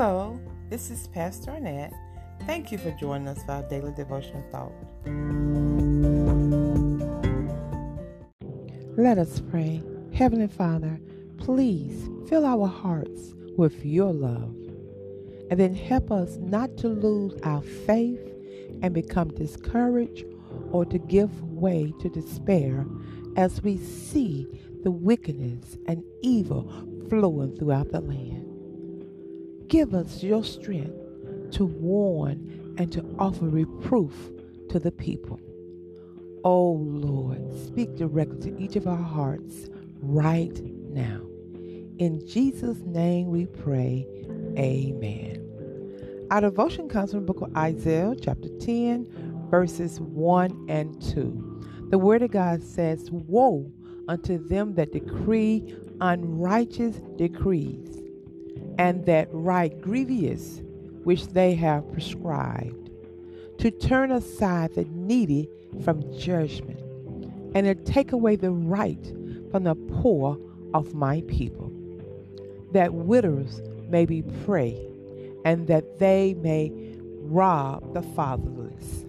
Hello, this is Pastor Annette. Thank you for joining us for our daily devotional thought. Let us pray. Heavenly Father, please fill our hearts with your love and then help us not to lose our faith and become discouraged or to give way to despair as we see the wickedness and evil flowing throughout the land. Give us your strength to warn and to offer reproof to the people. Oh Lord, speak directly to each of our hearts right now. In Jesus' name we pray. Amen. Our devotion comes from the book of Isaiah, chapter 10, verses 1 and 2. The word of God says, Woe unto them that decree unrighteous decrees, and that write grievous which they have prescribed, to turn aside the needy from judgment, and to take away the right from the poor of my people, that widows may be prey and that they may rob the fatherless.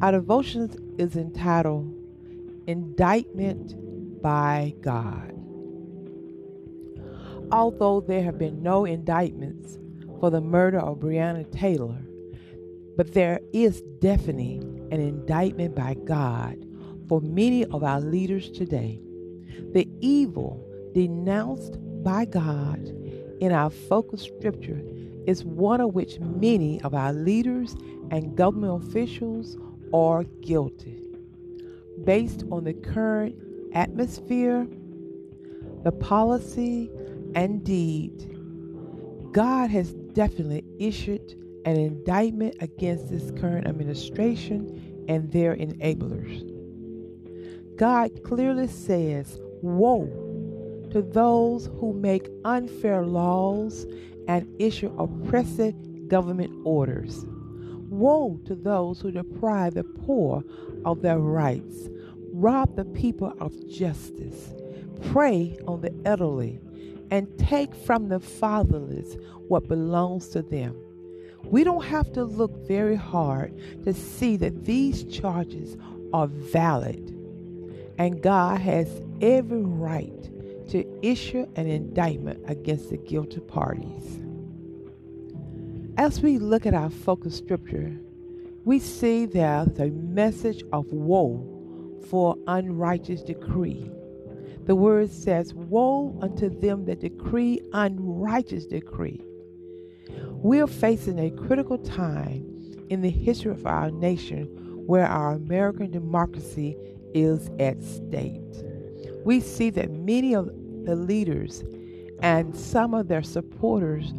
Our devotion is entitled Indictment by God. Although there have been no indictments for the murder of Breonna Taylor, but there is definitely an indictment by God for many of our leaders today. The evil denounced by God in our focus scripture is one of which many of our leaders and government officials are guilty. Based on the current atmosphere, the policy, and deed, God has definitely issued an indictment against this current administration and their enablers. God clearly says, Woe to those who make unfair laws and issue oppressive government orders. Woe to those who deprive the poor of their rights, rob the people of justice, prey on the elderly, and take from the fatherless what belongs to them. We don't have to look very hard to see that these charges are valid, and God has every right to issue an indictment against the guilty parties. As we look at our focus scripture, we see there the message of woe for unrighteous decree. The word says, Woe unto them that decree unrighteous decree. We're facing a critical time in the history of our nation where our American democracy is at stake. We see that many of the leaders and some of their supporters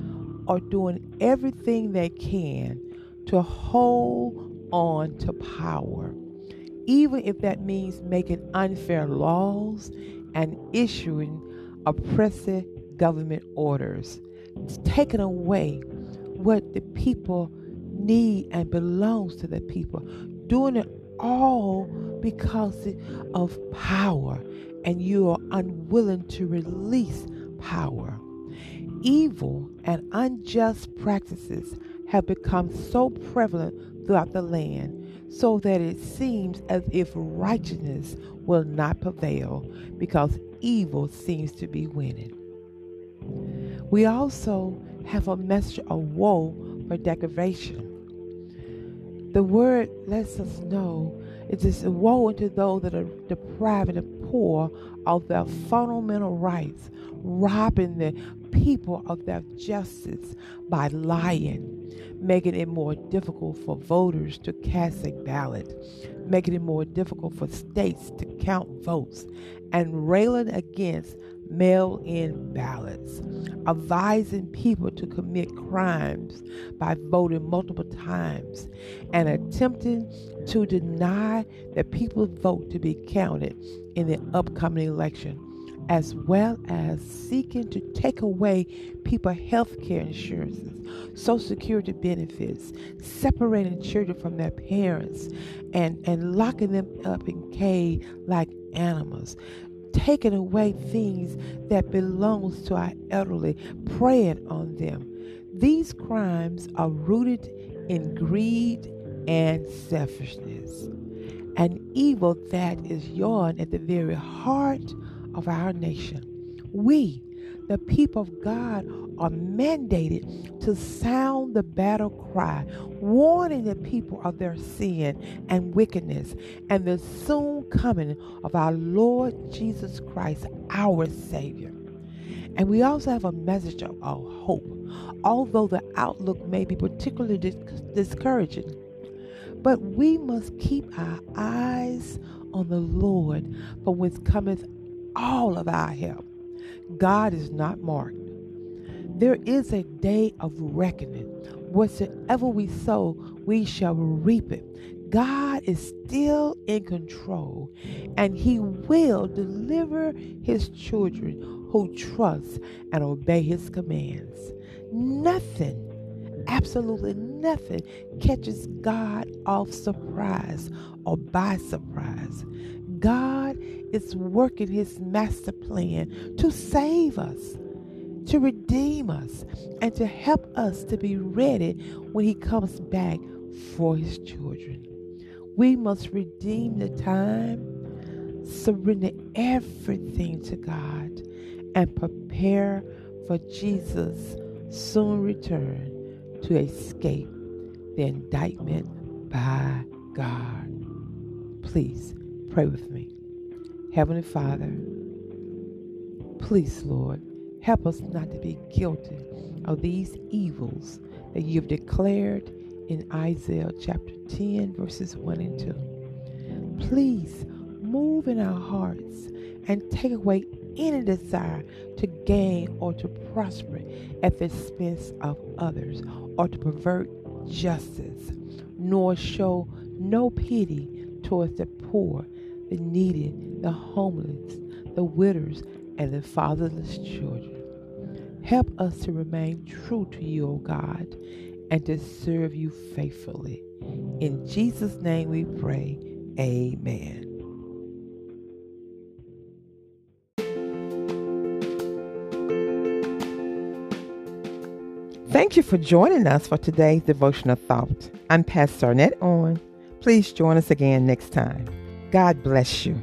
are doing everything they can to hold on to power, even if that means making unfair laws and issuing oppressive government orders. It's taking away what the people need and belongs to the people, doing it all because of power, and you are unwilling to release power. Evil and unjust practices have become so prevalent throughout the land so that it seems as if righteousness will not prevail because evil seems to be winning. We also have a message of woe for deprivation. The word lets us know it is a woe unto those that are deprived and poor of their fundamental rights, robbing the people of their justice by lying, making it more difficult for voters to cast a ballot, making it more difficult for states to count votes, and railing against mail in ballots, advising people to commit crimes by voting multiple times, and attempting to deny that people's vote to be counted in the upcoming election as well as seeking to take away people health care insurances, social security benefits, separating children from their parents, and, and locking them up in cage like animals, taking away things that belongs to our elderly, preying on them. These crimes are rooted in greed and selfishness, an evil that is yawned at the very heart of our nation. We, the people of God, are mandated to sound the battle cry, warning the people of their sin and wickedness and the soon coming of our Lord Jesus Christ, our Savior. And we also have a message of, hope, although the outlook may be particularly discouraging. But we must keep our eyes on the Lord, from whence cometh all of our help. God is not marked. There is a day of reckoning. Whatsoever we sow, we shall reap it. God is still in control, and He will deliver His children who trust and obey His commands. Nothing, absolutely nothing, catches God off surprise or by surprise. God is working His master plan to save us to redeem us, and to help us to be ready when He comes back for His children. We must redeem the time, surrender everything to God, and prepare for Jesus' soon return to escape the indictment by God. Please pray with me. Heavenly Father, please, Lord, Help us not to be guilty of these evils that you've declared in Isaiah chapter 10, verses 1 and 2. Please move in our hearts and take away any desire to gain or to prosper at the expense of others or to pervert justice, nor show no pity towards the poor, the needy, the homeless, the widows, and the fatherless children. Help us to remain true to you, O God, and to serve you faithfully. In Jesus' name we pray. Amen. Thank you for joining us for today's devotional thought. I'm Pastor Arnett Owen. Please join us again next time. God bless you.